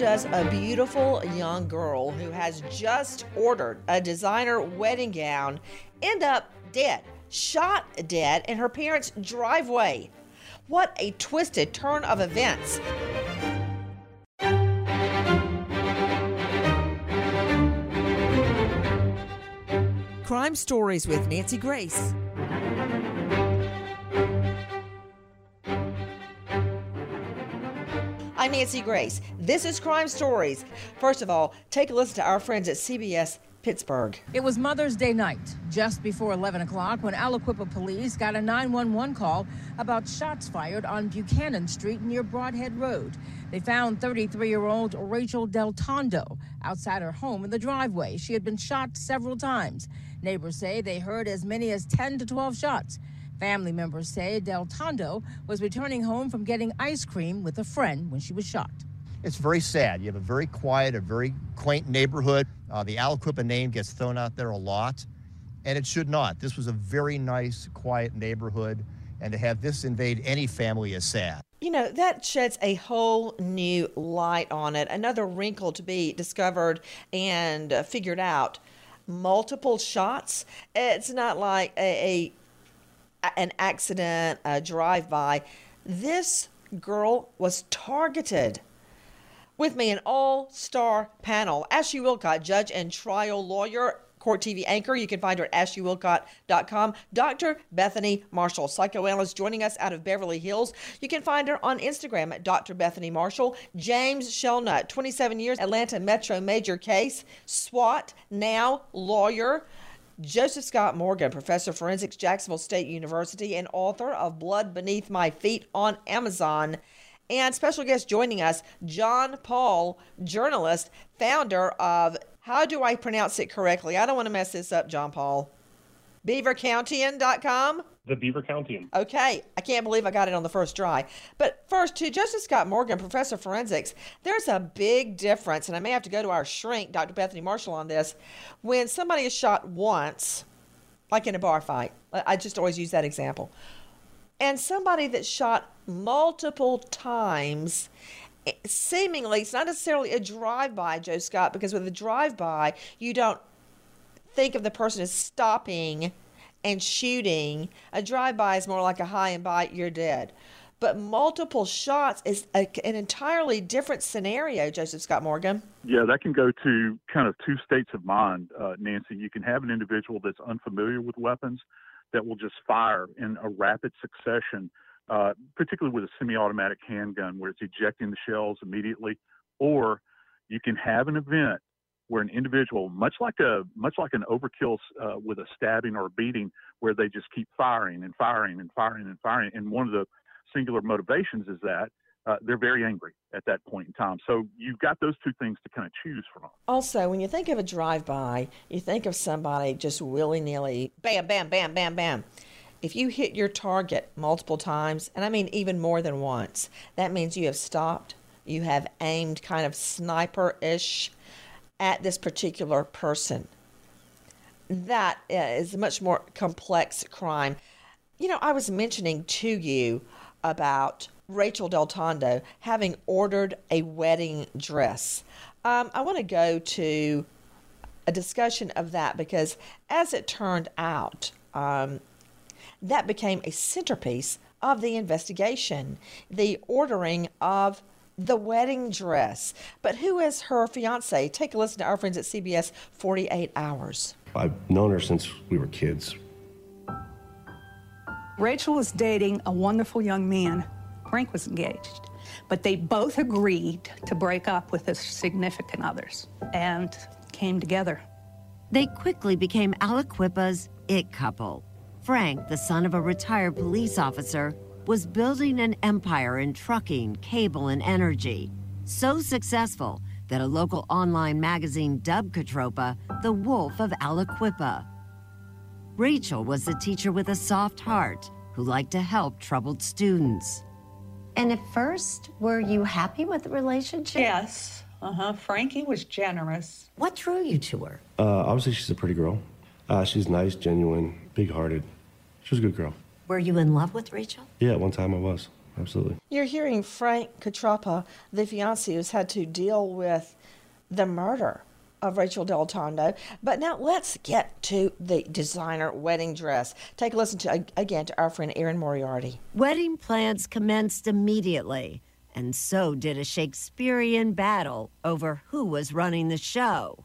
Does a beautiful young girl who has just ordered a designer wedding gown end up dead, shot dead in her parents' driveway? What a twisted turn of events. Crime Stories with Nancy Grace. I'm Nancy Grace. This is Crime Stories. First of all, take a listen to our friends at CBS Pittsburgh. It was Mother's Day night, just before 11 o'clock, when Aliquippa police got a 911 call about shots fired on Buchanan Street near Brodhead Road. They found 33 year old Rachel Del Tondo outside her home in the driveway. She had been shot several times. Neighbors say they heard as many as 10 to 12 shots. Family members say Del Tondo was returning home from getting ice cream with a friend when she was shot. It's very sad. You have a very quiet, a very quaint neighborhood. Uh, the Aliquippa name gets thrown out there a lot, and it should not. This was a very nice, quiet neighborhood, and to have this invade any family is sad. You know, that sheds a whole new light on it, another wrinkle to be discovered and uh, figured out. Multiple shots. It's not like a, a an accident, a drive by. This girl was targeted. With me, an all star panel Ashley Willcott, judge and trial lawyer, court TV anchor. You can find her at ashleywillcott.com. Dr. Bethany Marshall, psychoanalyst, joining us out of Beverly Hills. You can find her on Instagram at Dr. Bethany Marshall. James Shelnutt, 27 years, Atlanta Metro Major case, SWAT, now lawyer. Joseph Scott Morgan, professor of forensics, Jacksonville State University, and author of Blood Beneath My Feet on Amazon. And special guest joining us, John Paul, journalist, founder of, how do I pronounce it correctly? I don't want to mess this up, John Paul. BeaverCountian.com? The Beaver Countian. Okay, I can't believe I got it on the first try. But first, to Joseph Scott Morgan, professor of forensics, there's a big difference, and I may have to go to our shrink, Dr. Bethany Marshall, on this. When somebody is shot once, like in a bar fight, I just always use that example, and somebody that's shot multiple times, eh, seemingly, it's not necessarily a drive by, Joe Scott, because with a drive by, you don't think of the person as stopping and shooting. A drive by is more like a high and bite, you're dead. But multiple shots is a, an entirely different scenario, Joseph Scott Morgan. Yeah, that can go to kind of two states of mind, uh, Nancy. You can have an individual that's unfamiliar with weapons that will just fire in a rapid succession, uh, particularly with a semi automatic handgun where it's ejecting the shells immediately. Or you can have an event where an individual, much like a much like an overkill uh, with a stabbing or a beating, where they just keep firing and firing and firing and firing, and one of the singular motivations is that uh, they're very angry at that point in time. So you've got those two things to kind of choose from. Also, when you think of a drive-by, you think of somebody just willy-nilly, bam, bam, bam, bam, bam. If you hit your target multiple times, and I mean even more than once, that means you have stopped, you have aimed kind of sniper ish at this particular person. That is a much more complex crime. You know, I was mentioning to you about Rachel Del Tondo having ordered a wedding dress. Um, I want to go to a discussion of that because, as it turned out, um, that became a centerpiece of the investigation the ordering of the wedding dress. But who is her fiance? Take a listen to our friends at CBS 48 Hours. I've known her since we were kids. Rachel was dating a wonderful young man. Frank was engaged. But they both agreed to break up with their significant others and came together. They quickly became Aliquippa's it couple. Frank, the son of a retired police officer, was building an empire in trucking, cable, and energy. So successful that a local online magazine dubbed Catroppa the Wolf of Aliquippa. Rachel was a teacher with a soft heart who liked to help troubled students. And at first, were you happy with the relationship? Yes. Uh huh. Frankie was generous. What drew you to her? Uh, obviously, she's a pretty girl. Uh, she's nice, genuine, big hearted. She was a good girl. Were you in love with Rachel? Yeah, one time I was. Absolutely. You're hearing Frank Catroppa, the fiance who's had to deal with the murder of Rachel Del Tondo. But now let's get to the designer wedding dress. Take a listen to again to our friend Erin Moriarty. Wedding plans commenced immediately, and so did a Shakespearean battle over who was running the show.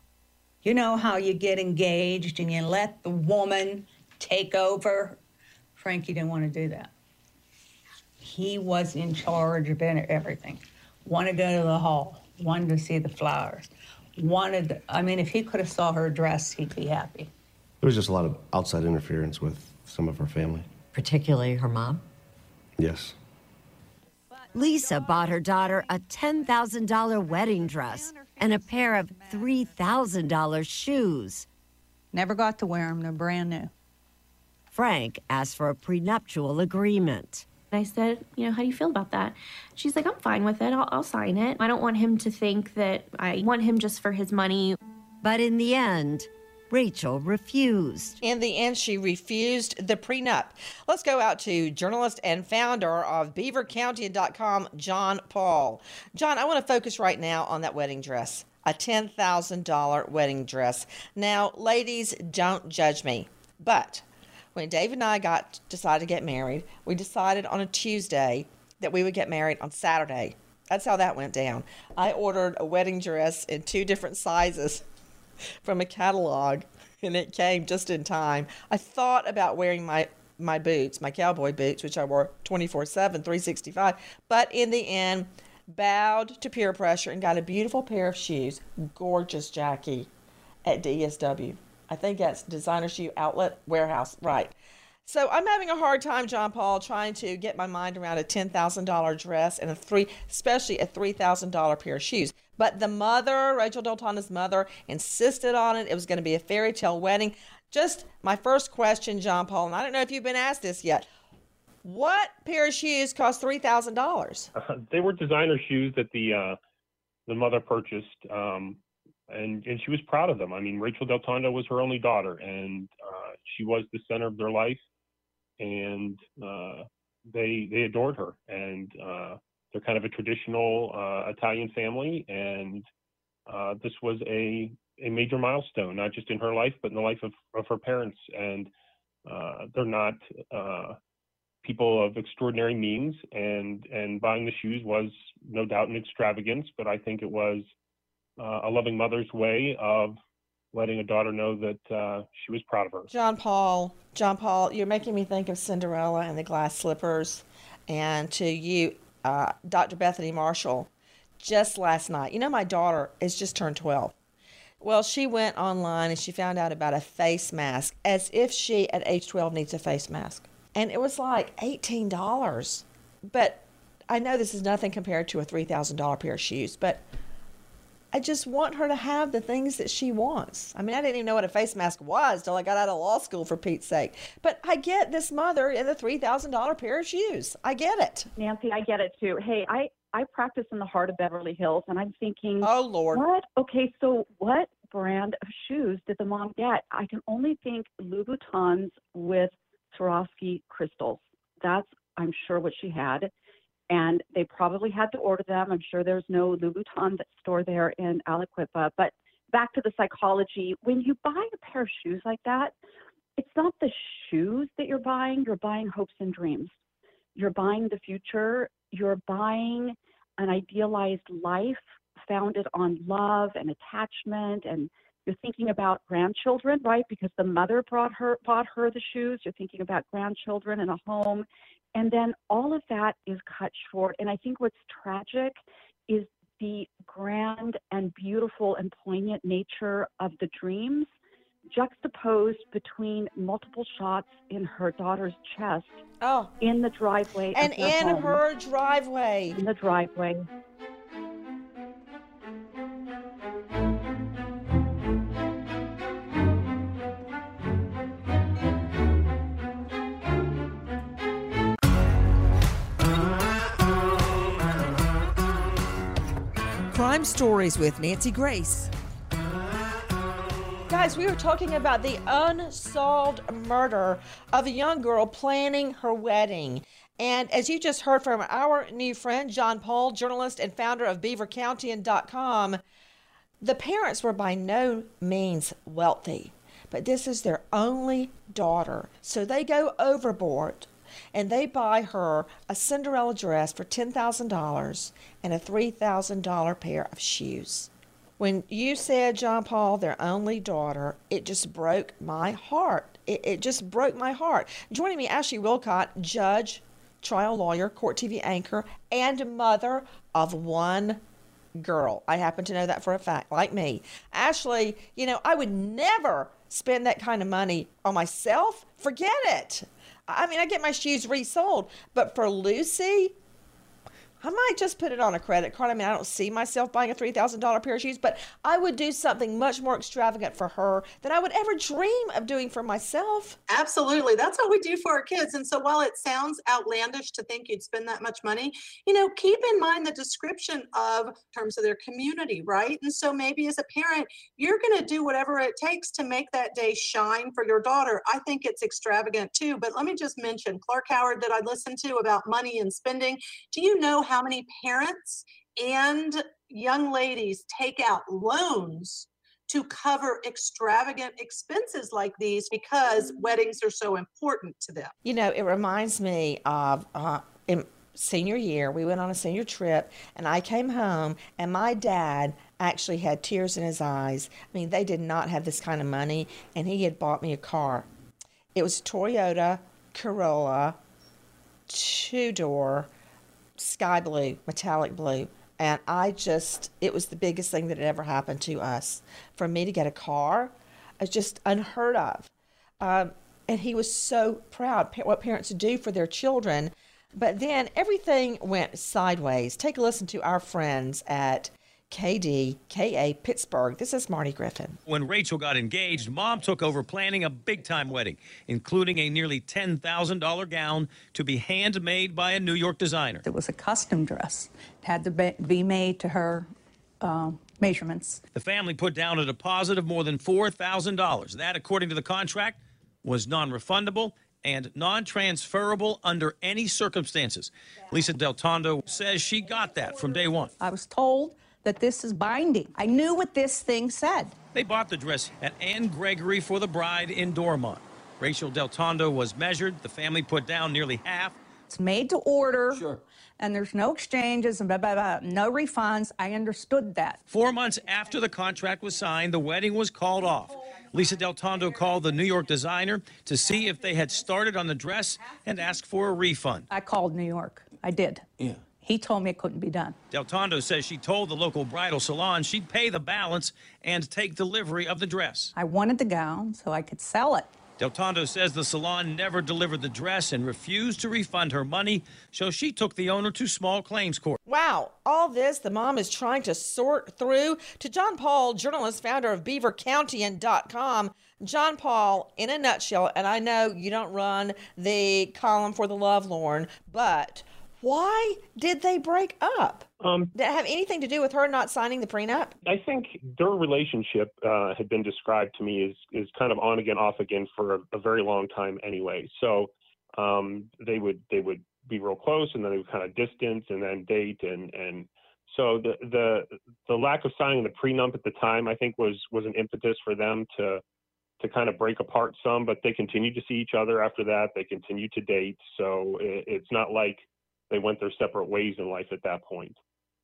You know how you get engaged and you let the woman take over? Frankie didn't want to do that. He was in charge of everything. Wanted to go to the hall, wanted to see the flowers, wanted, I mean, if he could have saw her dress, he'd be happy. There was just a lot of outside interference with some of her family. Particularly her mom? Yes. Lisa bought her daughter a $10,000 wedding dress and a pair of $3,000 shoes. Never got to wear them, they're brand new. Frank asked for a prenuptial agreement. I said, you know, how do you feel about that? She's like, I'm fine with it. I'll, I'll sign it. I don't want him to think that I want him just for his money. But in the end, Rachel refused. In the end, she refused the prenup. Let's go out to journalist and founder of BeaverCountian.com, John Paul. John, I want to focus right now on that wedding dress, a $10,000 wedding dress. Now, ladies, don't judge me, but when Dave and I got decided to get married, we decided on a Tuesday that we would get married on Saturday. That's how that went down. I ordered a wedding dress in two different sizes from a catalog and it came just in time. I thought about wearing my my boots, my cowboy boots, which I wore 24/7, 365, but in the end bowed to peer pressure and got a beautiful pair of shoes, gorgeous Jackie at DSW. I think that's Designer Shoe Outlet Warehouse. Right. So I'm having a hard time, John Paul, trying to get my mind around a ten thousand dollar dress and a three, especially a three thousand dollar pair of shoes. But the mother, Rachel Del Tondo's mother, insisted on it. It was going to be a fairy tale wedding. Just my first question, John Paul, and I don't know if you've been asked this yet. What pair of shoes cost three thousand dollars? Uh, they were designer shoes that the uh, the mother purchased. Um, and and she was proud of them. I mean, Rachel Del Tondo was her only daughter, and uh, she was the center of their life, and uh, they they adored her. And uh, they're kind of a traditional uh, Italian family, and uh, this was a a major milestone, not just in her life, but in the life of, of her parents. And uh, they're not people of extraordinary means, and and buying the shoes was no doubt an extravagance, but I think it was uh, a loving mother's way of letting a daughter know that uh, she was proud of her. John Paul, John Paul, you're making me think of Cinderella and the glass slippers, and to you, uh, Dr. Bethany Marshall, just last night. You know, my daughter has just turned 12. Well, she went online and she found out about a face mask as if she at age 12 needs a face mask. And it was like $18. But I know this is nothing compared to a $3,000 pair of shoes, but I just want her to have the things that she wants. I mean, I didn't even know what a face mask was till I got out of law school, for Pete's sake. But I get this mother in the $3,000 pair of shoes. I get it. Nancy, I get it too. Hey, I, I practice in the heart of Beverly Hills, and I'm thinking, oh Lord, what? Okay, so what brand of shoes did the mom get? I can only think Louboutins with Swarovski crystals. That's I'm sure what she had, and they probably had to order them. I'm sure there's no Louboutin store there in Aliquippa, but back to the psychology. When you buy a pair of shoes like that, it's not the shoes that you're buying, you're buying hopes and dreams. You're buying the future, you're buying an idealized life founded on love and attachment and you're thinking about grandchildren, right? Because the mother brought her bought her the shoes. You're thinking about grandchildren and a home. And then all of that is cut short. And I think what's tragic is the grand and beautiful and poignant nature of the dreams juxtaposed between multiple shots in her daughter's chest oh. in the driveway and in home. her driveway in the driveway Crime Stories with Nancy Grace. Guys, we were talking about the unsolved murder of a young girl planning her wedding. And as you just heard from our new friend, John Paul, journalist and founder of BeaverCountian.com, the parents were by no means wealthy, but this is their only daughter. So they go overboard and they buy her a Cinderella dress for $10,000 and a $3,000 pair of shoes. When you said, John Paul, their only daughter, it just broke my heart. It, it just broke my heart. Joining me, Ashley Willcott, judge, trial lawyer, court TV anchor, and mother of one girl. I happen to know that for a fact, like me. Ashley, you know, I would never spend that kind of money on myself. Forget it. I mean, I get my shoes resold, but for Lucy, I might just put it on a credit card. I mean, I don't see myself buying a $3,000 pair of shoes, but I would do something much more extravagant for her than I would ever dream of doing for myself. Absolutely. That's what we do for our kids. And so while it sounds outlandish to think you'd spend that much money, you know, keep in mind the description of terms of their community, right? And so maybe as a parent, you're going to do whatever it takes to make that day shine for your daughter. I think it's extravagant too. But let me just mention Clark Howard that I listened to about money and spending. Do you know how how many parents and young ladies take out loans to cover extravagant expenses like these because weddings are so important to them. You know, it reminds me of uh, in senior year, we went on a senior trip, and I came home, and my dad actually had tears in his eyes. I mean, they did not have this kind of money, and he had bought me a car. It was a Toyota Corolla, two door sky blue, metallic blue. And I just, it was the biggest thing that had ever happened to us. For me to get a car, it's just unheard of. Um, and he was so proud what parents do for their children. But then everything went sideways. Take a listen to our friends at KDKA Pittsburgh. This is Marty Griffin. When Rachel got engaged, mom took over planning a big time wedding, including a nearly $10,000 gown to be handmade by a New York designer. It was a custom dress, it had to be made to her. Uh, measurements. The family put down a deposit of more than $4,000. That, according to the contract, was non refundable and non transferable under any circumstances. Lisa Del Tondo says she got that from day one. I was told that this is binding. I knew what this thing said. They bought the dress at Anne Gregory for the bride in Dormont. Rachel Del Tondo was measured. The family put down nearly half. It's made to order. Sure. And there's no exchanges and blah, blah, blah, no refunds. I understood that. Four months after the contract was signed, the wedding was called off. Lisa Del Tondo called the New York designer to see if they had started on the dress and asked for a refund. I called New York. I did. Yeah. He told me it couldn't be done. Del Tondo says she told the local bridal salon she'd pay the balance and take delivery of the dress. I wanted the gown so I could sell it. Del Tondo says the salon never delivered the dress and refused to refund her money, so she took the owner to small claims court. Wow, all this the mom is trying to sort through. To John Paul, journalist, founder of BeaverCountian.com, John Paul, in a nutshell, and I know you don't run the column for the Lovelorn, but Why did they break up? Um, Did it have anything to do with her not signing the prenup? I think their relationship uh, had been described to me as is kind of on again, off again for a, a very long time anyway. So um, they would they would be real close, and then they would kind of distance, and then date, and and so the the the lack of signing the prenup at the time, I think, was was an impetus for them to to kind of break apart some. But they continued to see each other after that. They continued to date, so it, it's not like they went their separate ways in life at that point.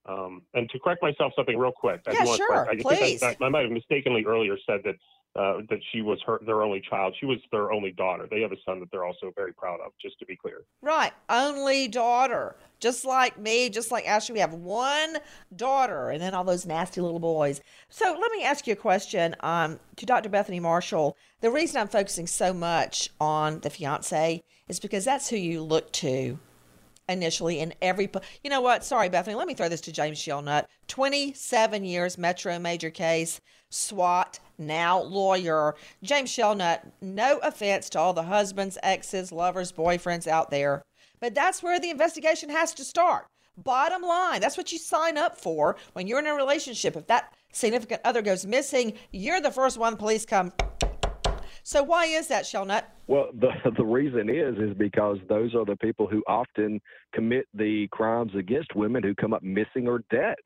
Um, and to correct myself, something real quick. I Yeah, sure, correct- I, please. I, I might have mistakenly earlier said that uh, that she was her their only child. She was their only daughter. They have a son that they're also very proud of. Just to be clear. Right, only daughter. Just like me, just like Ashley, we have one daughter, and then all those nasty little boys. So let me ask you a question um, to Dr. Bethany Marshall. The reason I'm focusing so much on the fiance is because that's who you look to initially in every you know what? Sorry bethany let me throw this to james shelnutt 27 years metro major case swat now lawyer. James shelnutt no offense to all the husbands exes lovers boyfriends out there but that's where the investigation has to start. Bottom line that's what you sign up for when you're in a relationship. If that significant other goes missing you're the first one police come so why is that shelnutt Well, the the reason is is because those are the people who often commit the crimes against women who come up missing or dead.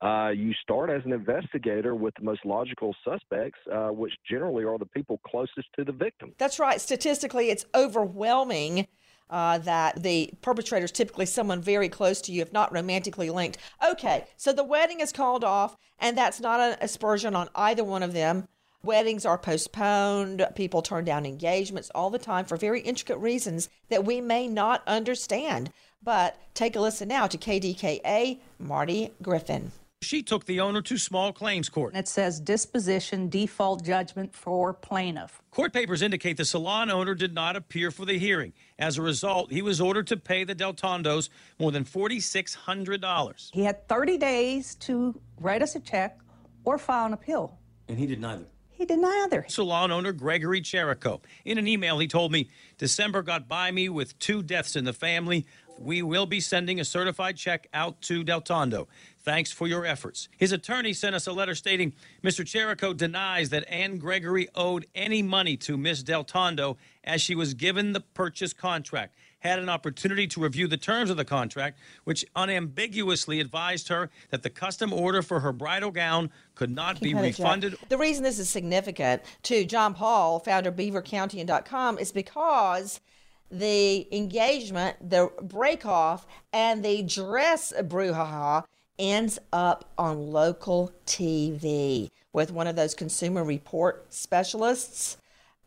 Uh, you start as an investigator with the most logical suspects, uh, which generally are the people closest to the victim. That's right. Statistically, it's overwhelming uh, that the perpetrator is typically someone very close to you, if not romantically linked. Okay, so the wedding is called off, and that's not an aspersion on either one of them. Weddings are postponed. People turn down engagements all the time for very intricate reasons that we may not understand. But take a listen now to KDKA Marty Griffin. She took the owner to small claims court. It says disposition default judgment for plaintiff. Court papers indicate the salon owner did not appear for the hearing. As a result, he was ordered to pay the Del Tondos more than $4,600. He had 30 days to write us a check or file an appeal. And he did neither. He did neither. Salon owner Gregory Cherico. In an email, he told me December got by me with two deaths in the family. We will be sending a certified check out to Del Tondo. Thanks for your efforts. His attorney sent us a letter stating Mr. Cherico denies that Ann Gregory owed any money to Miss Del Tondo as she was given the purchase contract, had an opportunity to review the terms of the contract, which unambiguously advised her that the custom order for her bridal gown could not be it, refunded The reason this is significant to John Paul, founder of BeaverCountian.com, is because the engagement, the break off, and the dress brouhaha ends up on local TV with one of those consumer report specialists.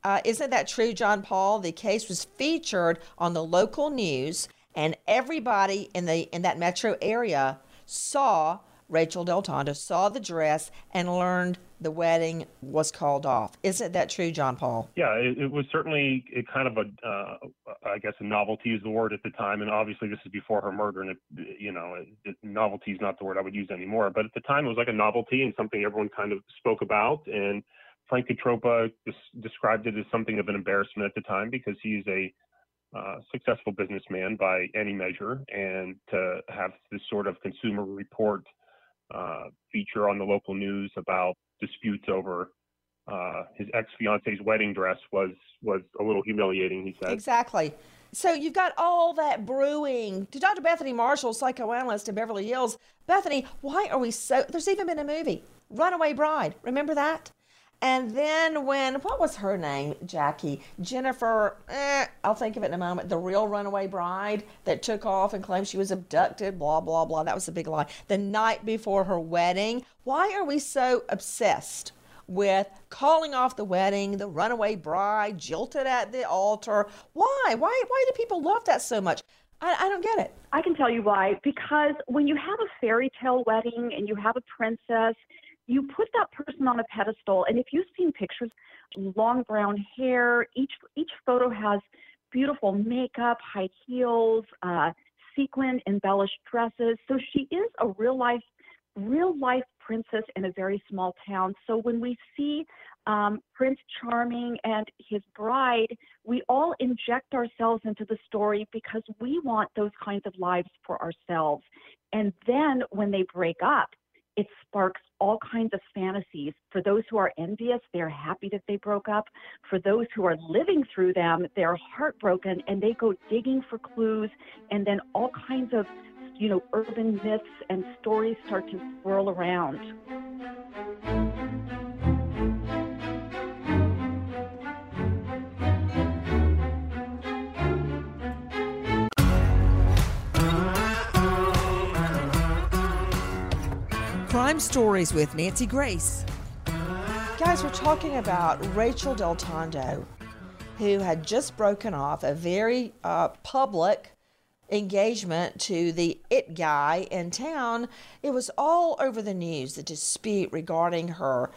Uh, isn't that true, John Paul? The case was featured on the local news, and everybody in the in that metro area saw Rachel Del Tondo, saw the dress, and learned the wedding was called off. Isn't that true, John Paul? Yeah, it, it was certainly a kind of a, uh, I guess, a novelty is the word at the time, and obviously this is before her murder, and it, you know, it, it, novelty is not the word I would use anymore. But at the time, it was like a novelty and something everyone kind of spoke about. And Frank Catroppa des- described it as something of an embarrassment at the time because he's a uh, successful businessman by any measure, and to have this sort of consumer report uh, feature on the local news about disputes over uh, his ex fiance's wedding dress was was a little humiliating. He said. Exactly. So you've got all that brewing. To Dr. Bethany Marshall, psychoanalyst in Beverly Hills, Bethany, why are we so? There's even been a movie, Runaway Bride. Remember that? And then when what was her name, Jackie Jennifer? Eh, I'll think of it in a moment. The real runaway bride that took off and claimed she was abducted. Blah blah blah. That was a big lie. The night before her wedding. Why are we so obsessed? with calling off the wedding, the runaway bride, jilted at the altar. Why? Why? Why do people love that so much? I, I don't get it. I can tell you why. Because when you have a fairy tale wedding and you have a princess, you put that person on a pedestal. And if you've seen pictures, long brown hair, each each photo has beautiful makeup, high heels, uh, sequin embellished dresses. So she is a real life real life princess in a very small town. So when we see um, Prince Charming and his bride, we all inject ourselves into the story because we want those kinds of lives for ourselves. And then when they break up, it sparks all kinds of fantasies. For those who are envious, they're happy that they broke up. For those who are living through them, they're heartbroken and they go digging for clues. And then all kinds of, you know, urban myths and stories start to swirl around. Crime Stories with Nancy Grace. Guys, we're talking about Rachel Del Tondo, who had just broken off a very uh, public engagement to the it guy in town. It was all over the news, the dispute regarding her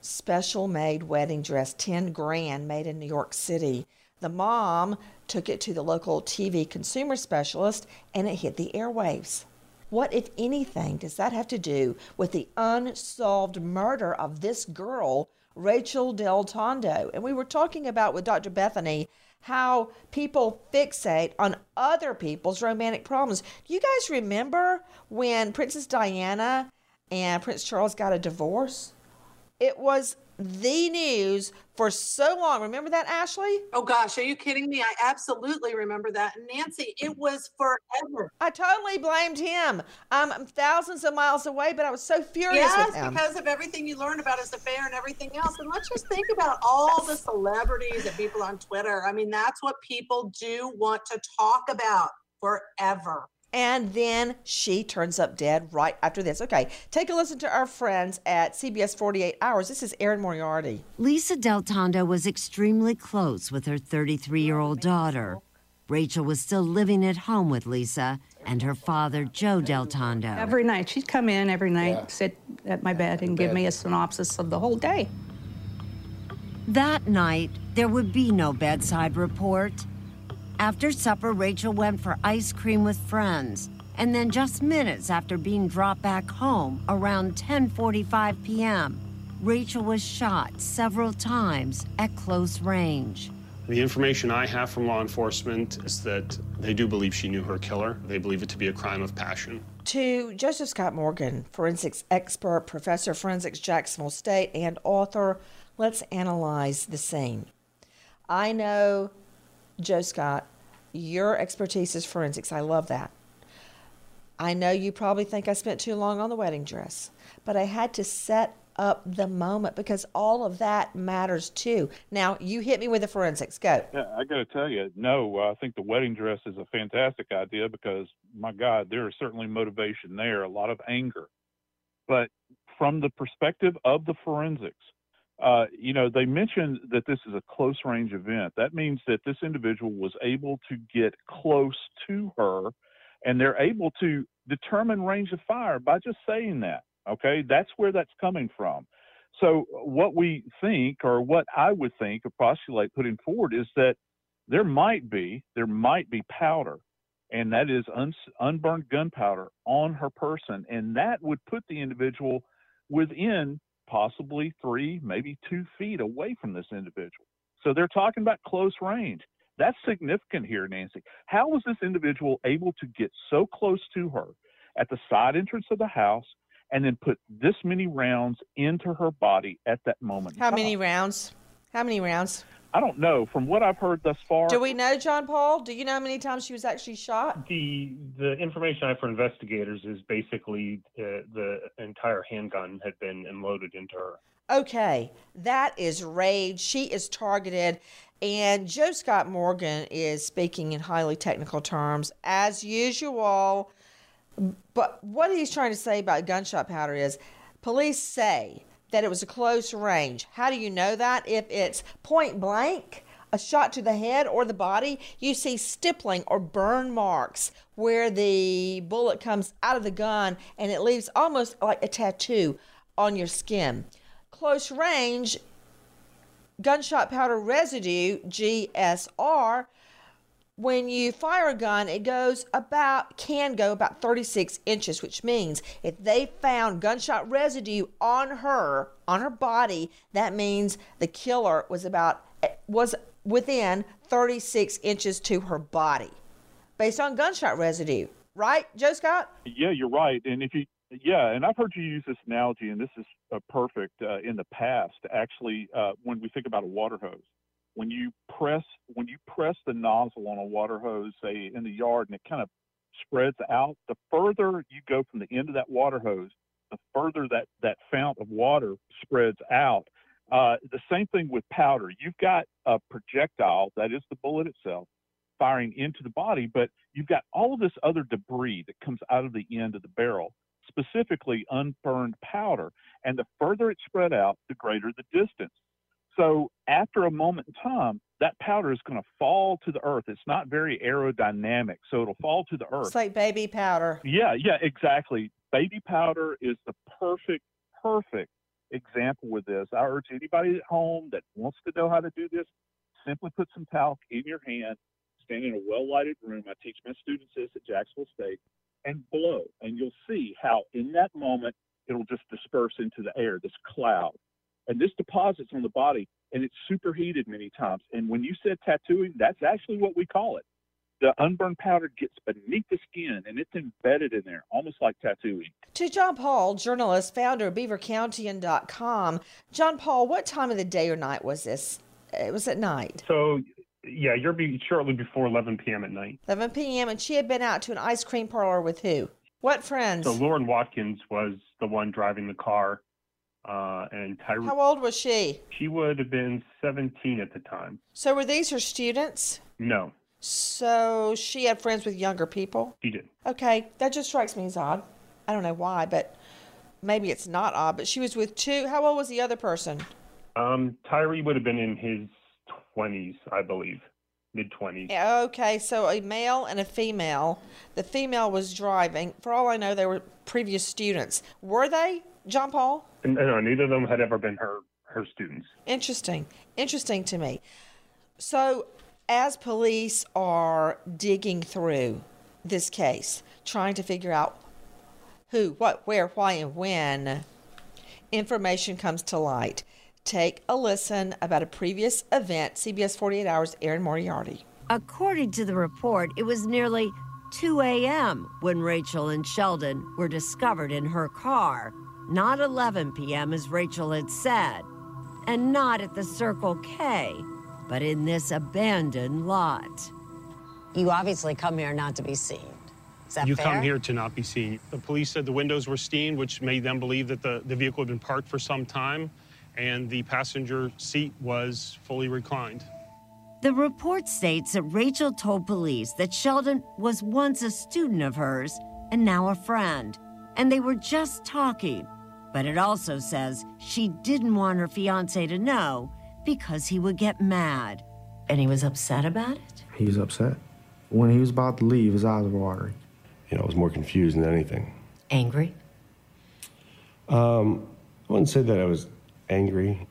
special made wedding dress, 10 grand, made in New York City. The mom took it to the local TV consumer specialist and it hit the airwaves. What, if anything, does that have to do with the unsolved murder of this girl, Rachel Del Tondo? And we were talking about with Dr. Bethany how people fixate on other people's romantic problems. Do you guys remember when Princess Diana and Prince Charles got a divorce? It was the news for so long. Remember that, Ashley? Oh gosh, are you kidding me? I absolutely remember that. Nancy, it was forever. I totally blamed him. I'm thousands of miles away, but I was so furious yes, with him. because of everything you learned about his affair and everything else. And let's just think about all the celebrities and people on Twitter. I mean, that's what people do want to talk about forever. And then she turns up dead right after this. Okay, take a listen to our friends at CBS 48 Hours. This is Erin Moriarty. Lisa Del Tondo was extremely close with her 33 year old daughter. Rachel was still living at home with Lisa and her father, Joe Del Tondo. Every night, she'd come in every night, sit at my bed, and give me a synopsis of the whole day. That night, there would be no bedside report. After supper, Rachel went for ice cream with friends. And then just minutes after being dropped back home, around 10:45 p.m., Rachel was shot several times at close range. The information I have from law enforcement is that they do believe she knew her killer. They believe it to be a crime of passion. To Joseph Scott Morgan, forensics expert, professor of forensics, Jacksonville State, and author, let's analyze the scene. I know, Joe Scott, your expertise is forensics. I love that. I know you probably think I spent too long on the wedding dress, but I had to set up the moment because all of that matters too. Now, you hit me with the forensics. Go. Yeah, I got to tell you, no, I think the wedding dress is a fantastic idea because, my God, there is certainly motivation there, a lot of anger. But from the perspective of the forensics, uh, you know, they mentioned that this is a close range event. That means that this individual was able to get close to her and they're able to determine range of fire by just saying that. Okay, that's where that's coming from. So, what we think, or what I would think or postulate putting forward, is that there might be there might be powder, and that is un- unburned gunpowder on her person, and that would put the individual within possibly three, maybe two feet away from this individual. So they're talking about close range. That's significant here, Nancy. How was this individual able to get so close to her at the side entrance of the house and then put this many rounds into her body at that moment? How many rounds? How many rounds? I don't know. From what I've heard thus far, Do we know, John Paul? Do you know how many times she was actually shot? The the information I have for investigators is basically uh, the entire handgun had been unloaded into her. Okay, that is rage. She is targeted. And Joe Scott Morgan is speaking in highly technical terms, as usual. But what he's trying to say about gunshot powder is police say that it was a close range. How do you know that? If it's point blank, a shot to the head or the body, you see stippling or burn marks where the bullet comes out of the gun and it leaves almost like a tattoo on your skin. Close range, gunshot powder residue, GSR, when you fire a gun, it goes about, can go about 36 inches, which means if they found gunshot residue on her, on her body, that means the killer was about, was within 36 inches to her body based on gunshot residue. Right, Joe Scott? Yeah, you're right. And if you, yeah, and I've heard you use this analogy, and this is uh, perfect uh, in the past. Actually, uh, when we think about a water hose, when you press when you press the nozzle on a water hose, say in the yard, and it kind of spreads out, the further you go from the end of that water hose, the further that that fount of water spreads out. Uh, the same thing with powder. You've got a projectile that is the bullet itself firing into the body, but you've got all of this other debris that comes out of the end of the barrel, specifically unburned powder. And the further it spread out, the greater the distance. So after a moment in time, that powder is going to fall to the earth. It's not very aerodynamic, so it'll fall to the earth. It's like baby powder. Yeah, yeah, exactly. Baby powder is the perfect, perfect example with this. I urge anybody at home that wants to know how to do this, simply put some talc in your hand, stand in a well lighted room. I teach my students this at Jacksonville State, and blow. And you'll see how in that moment it'll just disperse into the air, this cloud. And this deposits on the body and it's superheated many times. And when you said tattooing, that's actually what we call it. The unburned powder gets beneath the skin and it's embedded in there, almost like tattooing. To John Paul, journalist, founder of BeaverCountian.com. John Paul, what time of the day or night was this? It was at night. So, yeah, you're be shortly before 11 p.m. at night. 11 p.m. and she had been out to an ice cream parlor with who? What friends? So Lauren Watkins was the one driving the car. Uh, and Tyree. How old was she? She would have been 17 at the time. So were these her students? No. So she had friends with younger people? She did. Okay, that just strikes me as odd. I don't know why, but maybe it's not odd. But she was with two. How old was the other person? Um, Tyree would have been in his 20s, I believe, mid 20s. Okay, so a male and a female. The female was driving. For all I know, they were previous students. Were they, John Paul? No, neither of them had ever been her her students. Interesting. Interesting to me. So, as police are digging through this case, trying to figure out who, what, where, why, and when, information comes to light. Take a listen about a previous event, CBS 48 Hours, Erin Moriarty. According to the report, it was nearly 2 a.m. when Rachel and Sheldon were discovered in her car. Not 11 p.m. as Rachel had said, and not at the Circle K, but in this abandoned lot. You obviously come here not to be seen. Is that you fair? come here to not be seen. The police said the windows were steamed, which made them believe that the, the vehicle had been parked for some time, and the passenger seat was fully reclined. The report states that Rachel told police that Sheldon was once a student of hers and now a friend, and they were just talking. But it also says she didn't want her fiance to know because he would get mad. And he was upset about it? He was upset. When he was about to leave, his eyes were watering. You know, I was more confused than anything. Angry? Um, I wouldn't say that I was angry.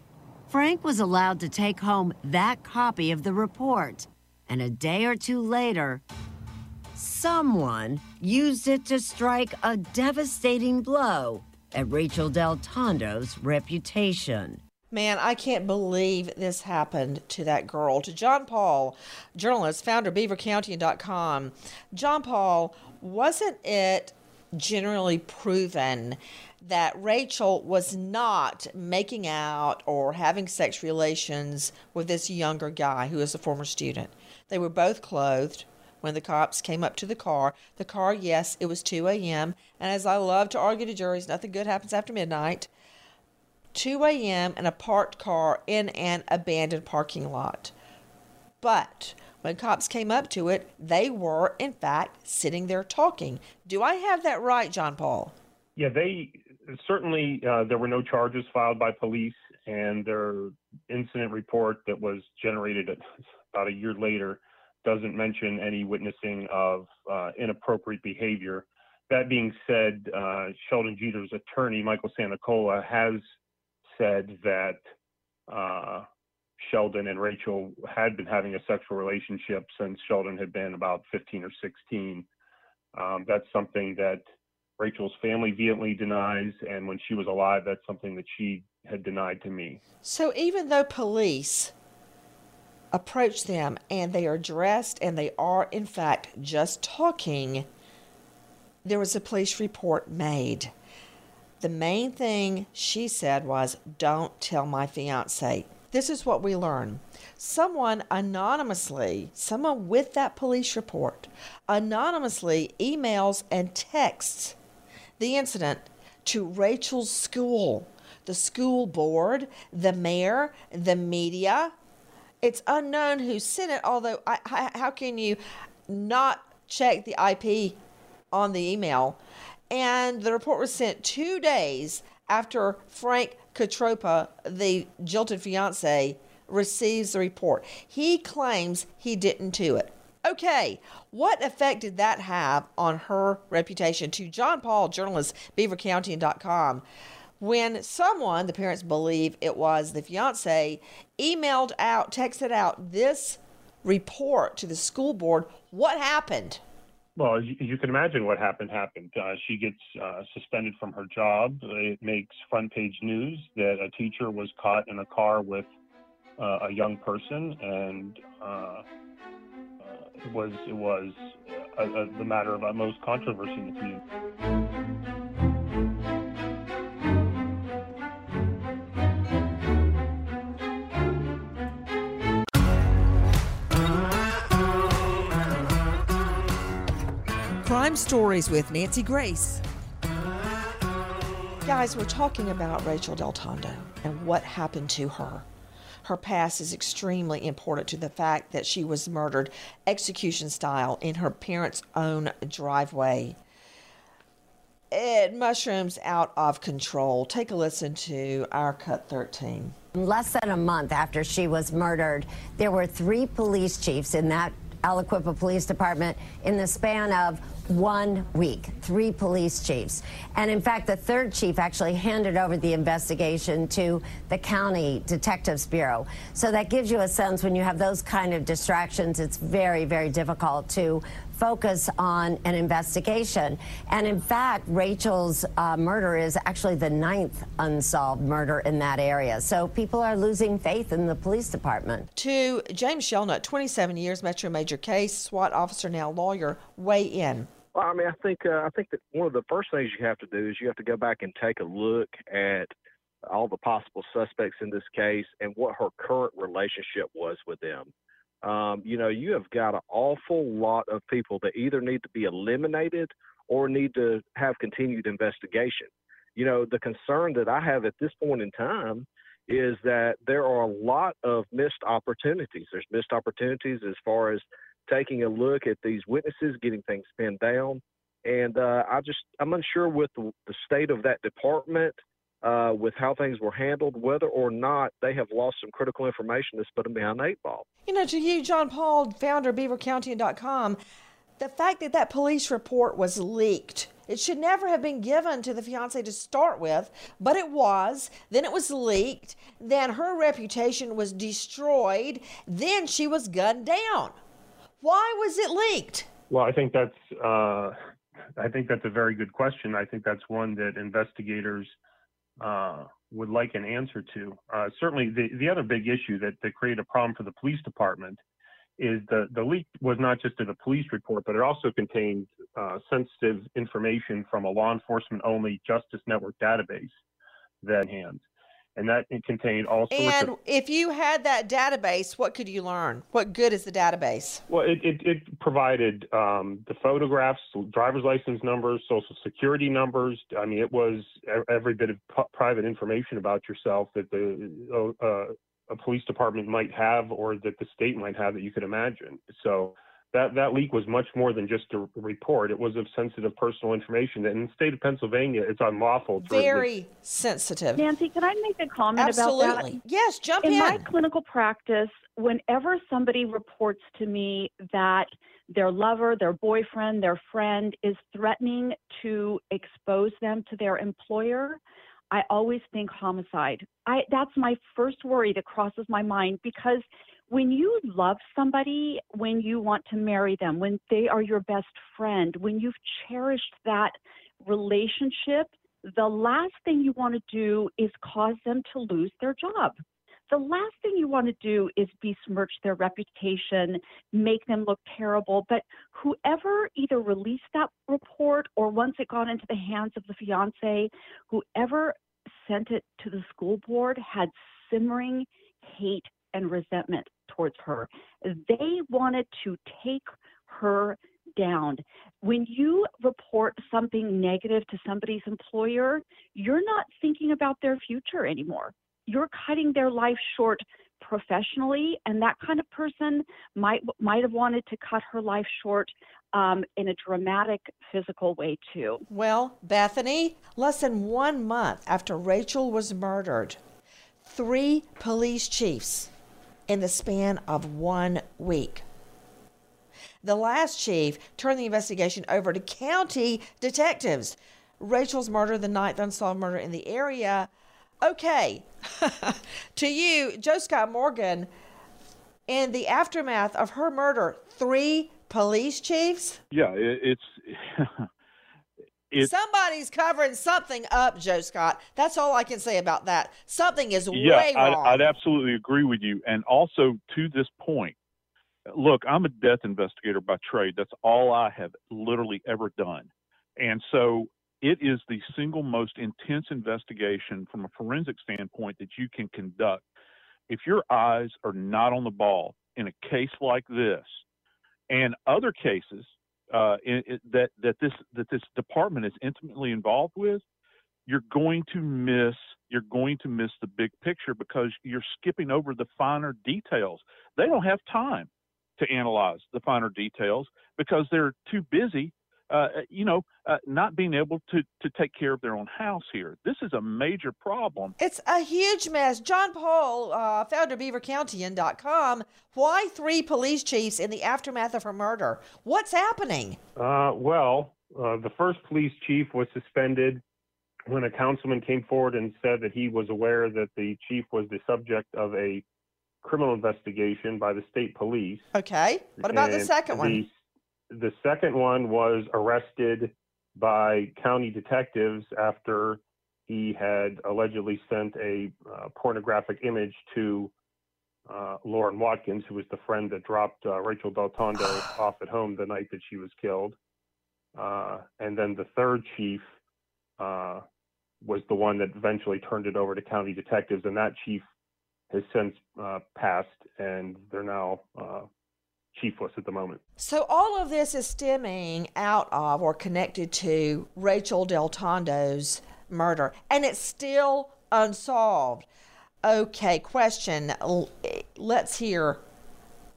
Frank was allowed to take home that copy of the report. And a day or two later, someone used it to strike a devastating blow at Rachel Del Tondo's reputation. Man, I can't believe this happened to that girl. To John Paul, journalist, founder BeaverCountian.com. John Paul, wasn't it generally proven that Rachel was not making out or having sex relations with this younger guy who is a former student? They were both clothed when the cops came up to the car. The car, yes, it was 2 a.m. And as I love to argue to juries, nothing good happens after midnight. 2 a.m. and a parked car in an abandoned parking lot. But when cops came up to it, they were, in fact, sitting there talking. Do I have that right, John Paul? Yeah, they certainly, uh, there were no charges filed by police, and their incident report that was generated about a year later doesn't mention any witnessing of uh, inappropriate behavior. That being said, uh, Sheldon Jeter's attorney, Michael Santicola, has said that uh, Sheldon and Rachel had been having a sexual relationship since Sheldon had been about 15 or 16. Um, that's something that Rachel's family vehemently denies, and when she was alive, that's something that she had denied to me. So even though police approach them and they are dressed and they are, in fact, just talking, there was a police report made. The main thing she said was, Don't tell my fiance. This is what we learn. Someone anonymously, someone with that police report, anonymously emails and texts the incident to Rachel's school, the school board, the mayor, the media. It's unknown who sent it, although, I, how can you not check the IP on the email? And the report was sent two days after Frank Catroppa, the jilted fiance, receives the report. He claims he didn't do it. Okay, what effect did that have on her reputation? To John Paul, journalist, BeaverCountian.com, when someone, the parents believe it was the fiance, emailed out, texted out this report to the school board, what happened? Well, as you can imagine, what happened happened. Uh, she gets uh, suspended from her job. It makes front page news that a teacher was caught in a car with uh, a young person, and uh, it was it was a, a, the matter of utmost controversy in the community. Crime Stories with Nancy Grace. Guys, we're talking about Rachel Del Tondo and what happened to her. Her past is extremely important to the fact that she was murdered execution style in her parents' own driveway. It mushrooms out of control. Take a listen to our Cut 13. Less than a month after she was murdered, there were three police chiefs in that Aliquippa Police Department in the span of one week, three police chiefs. And in fact, the third chief actually handed over the investigation to the County Detectives Bureau. So that gives you a sense when you have those kind of distractions, it's very, very difficult to focus on an investigation. And in fact, Rachel's uh, murder is actually the ninth unsolved murder in that area. So people are losing faith in the police department. To James Shelnutt, 27 years, Metro Major case, SWAT officer, now lawyer, weigh in. Well, I mean, I think uh, I think that one of the first things you have to do is you have to go back and take a look at all the possible suspects in this case and what her current relationship was with them. Um, you know, you have got an awful lot of people that either need to be eliminated or need to have continued investigation. You know, the concern that I have at this point in time is that there are a lot of missed opportunities. There's missed opportunities as far as taking a look at these witnesses, getting things pinned down. And uh, I just, I'm unsure with the, state of that department, uh, with how things were handled, whether or not they have lost some critical information that's put them behind eight ball. You know, to you, John Paul, founder of BeaverCountian.com, the fact that that police report was leaked. It should never have been given to the fiance to start with, but it was. Then it was leaked. Then her reputation was destroyed. Then she was gunned down. Why was it leaked? Well, I think that's uh, I think that's a very good question. I think that's one that investigators uh, would like an answer to. Uh, certainly, the the other big issue that that created a problem for the police department is the the leak was not just in the police report, but it also contained uh, sensitive information from a law enforcement only Justice Network database that hands and that it contained all sorts and of. if you had that database, what could you learn? What good is the database? Well, it, it, it provided um, the photographs, driver's license numbers, social security numbers. I mean, it was every bit of p- private information about yourself that the uh, a police department might have or that the state might have that you could imagine. So that that leak was much more than just a report. It was of sensitive personal information. And in the state of Pennsylvania, it's unlawful. To Very release. sensitive. Nancy, can I make a comment Absolutely. about that? Yes, jump in. in. my clinical practice, whenever somebody reports to me that their lover, their boyfriend, their friend is threatening to expose them to their employer, I always think homicide. I that's my first worry that crosses my mind because when you love somebody, when you want to marry them, when they are your best friend, when you've cherished that relationship, the last thing you want to do is cause them to lose their job. The last thing you want to do is besmirch their reputation, make them look terrible. But whoever either released that report or once it got into the hands of the fiance, whoever sent it to the school board had simmering hate and resentment towards her. They wanted to take her down. When you report something negative to somebody's employer, you're not thinking about their future anymore. You're cutting their life short professionally, and that kind of person might might have wanted to cut her life short um, in a dramatic physical way too. Well, Bethany, less than one month after Rachel was murdered, three police chiefs in the span of one week. The last chief turned the investigation over to county detectives. Rachel's murder, the ninth unsolved murder in the area. Okay, to you, Joe Scott Morgan, in the aftermath of her murder, three police chiefs? Yeah, it, it's. it, Somebody's covering something up, Joe Scott. That's all I can say about that. Something is yeah, way I'd, wrong. I'd absolutely agree with you. And also to this point, look, I'm a death investigator by trade. That's all I have literally ever done. And so it is the single most intense investigation from a forensic standpoint that you can conduct. If your eyes are not on the ball in a case like this and other cases uh, that that this that this department is intimately involved with, you're going to miss you're going to miss the big picture because you're skipping over the finer details. They don't have time to analyze the finer details because they're too busy uh, you know, uh, not being able to, to take care of their own house here. This is a major problem. It's a huge mess. John Paul, uh, founder of BeaverCountian.com. Why three police chiefs in the aftermath of her murder? What's happening? Uh, well, uh, the first police chief was suspended when a councilman came forward and said that he was aware that the chief was the subject of a criminal investigation by the state police. Okay. What about the second one? The, the second one was arrested by county detectives after he had allegedly sent a uh, pornographic image to uh, Lauren Watkins, who was the friend that dropped uh, Rachel Del Tondo off at home the night that she was killed. Uh, and then the third chief uh, was the one that eventually turned it over to county detectives, and that chief has since uh, passed, and they're now uh, chiefless at the moment. So all of this is stemming out of or connected to Rachel Del Tondo's murder, and it's still unsolved. Okay, question. Let's hear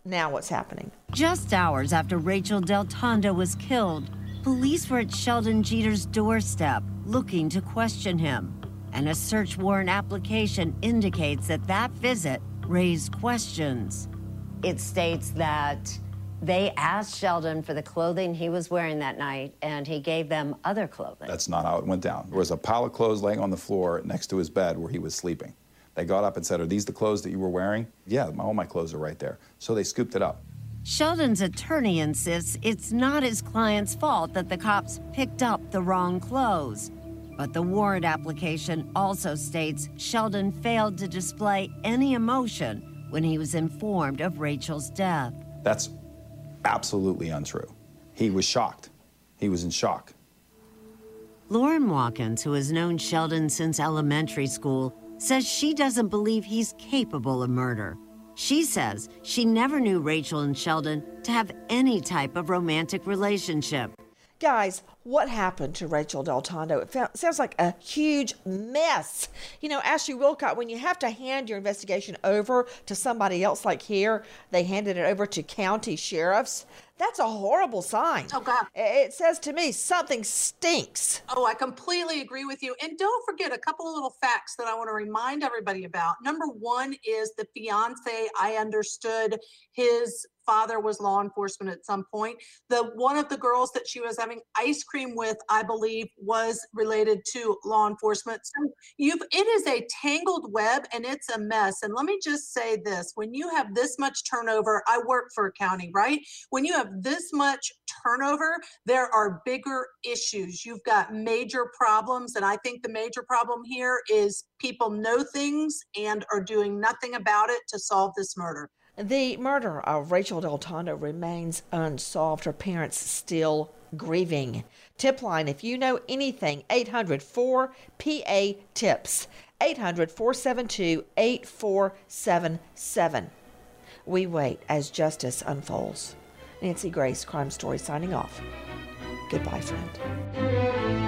now what's happening. Just hours after Rachel Del Tondo was killed, police were at Sheldon Jeter's doorstep looking to question him. And a search warrant application indicates that that visit raised questions. It states that they asked Sheldon for the clothing he was wearing that night, and he gave them other clothing. That's not how it went down. There was a pile of clothes laying on the floor next to his bed where he was sleeping. They got up and said, Are these the clothes that you were wearing? Yeah, my- all my clothes are right there. So they scooped it up. Sheldon's attorney insists it's not his client's fault that the cops picked up the wrong clothes. But the warrant application also states Sheldon failed to display any emotion when he was informed of Rachel's death. That's absolutely untrue. He was shocked. He was in shock. Lauren Watkins, who has known Sheldon since elementary school, says she doesn't believe he's capable of murder. She says she never knew Rachel and Sheldon to have any type of romantic relationship. Guys, what happened to Rachel Del Tondo? It felt, sounds like a huge mess. You know, Ashley Willcott, when you have to hand your investigation over to somebody else, like here, they handed it over to county sheriffs. That's a horrible sign. Oh, God. It says to me something stinks. Oh, I completely agree with you. And don't forget a couple of little facts that I want to remind everybody about. Number one is the fiance. I understood his father was law enforcement at some point. The one of the girls that she was having ice cream with, I believe, was related to law enforcement. So you've it is a tangled web and it's a mess. And let me just say this: when you have this much turnover, I work for a county, right? When you have this much turnover, there are bigger issues. You've got major problems, and I think the major problem here is people know things and are doing nothing about it to solve this murder. The murder of Rachel Del Tondo remains unsolved. Her parents still grieving. Tip line if you know anything, 800 4 PA TIPS, 800 472 8477. We wait as justice unfolds. Nancy Grace, Crime Story, signing off. Goodbye, friend.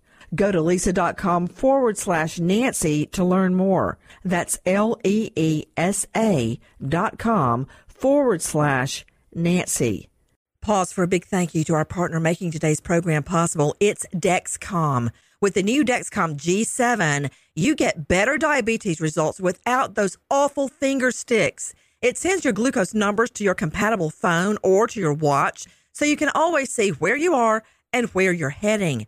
Go to leesa.com forward slash Nancy to learn more. That's L E E S A dot com forward slash Nancy. Pause for a big thank you to our partner making today's program possible. It's Dexcom. With the new Dexcom G7, you get better diabetes results without those awful finger sticks. It sends your glucose numbers to your compatible phone or to your watch so you can always see where you are and where you're heading.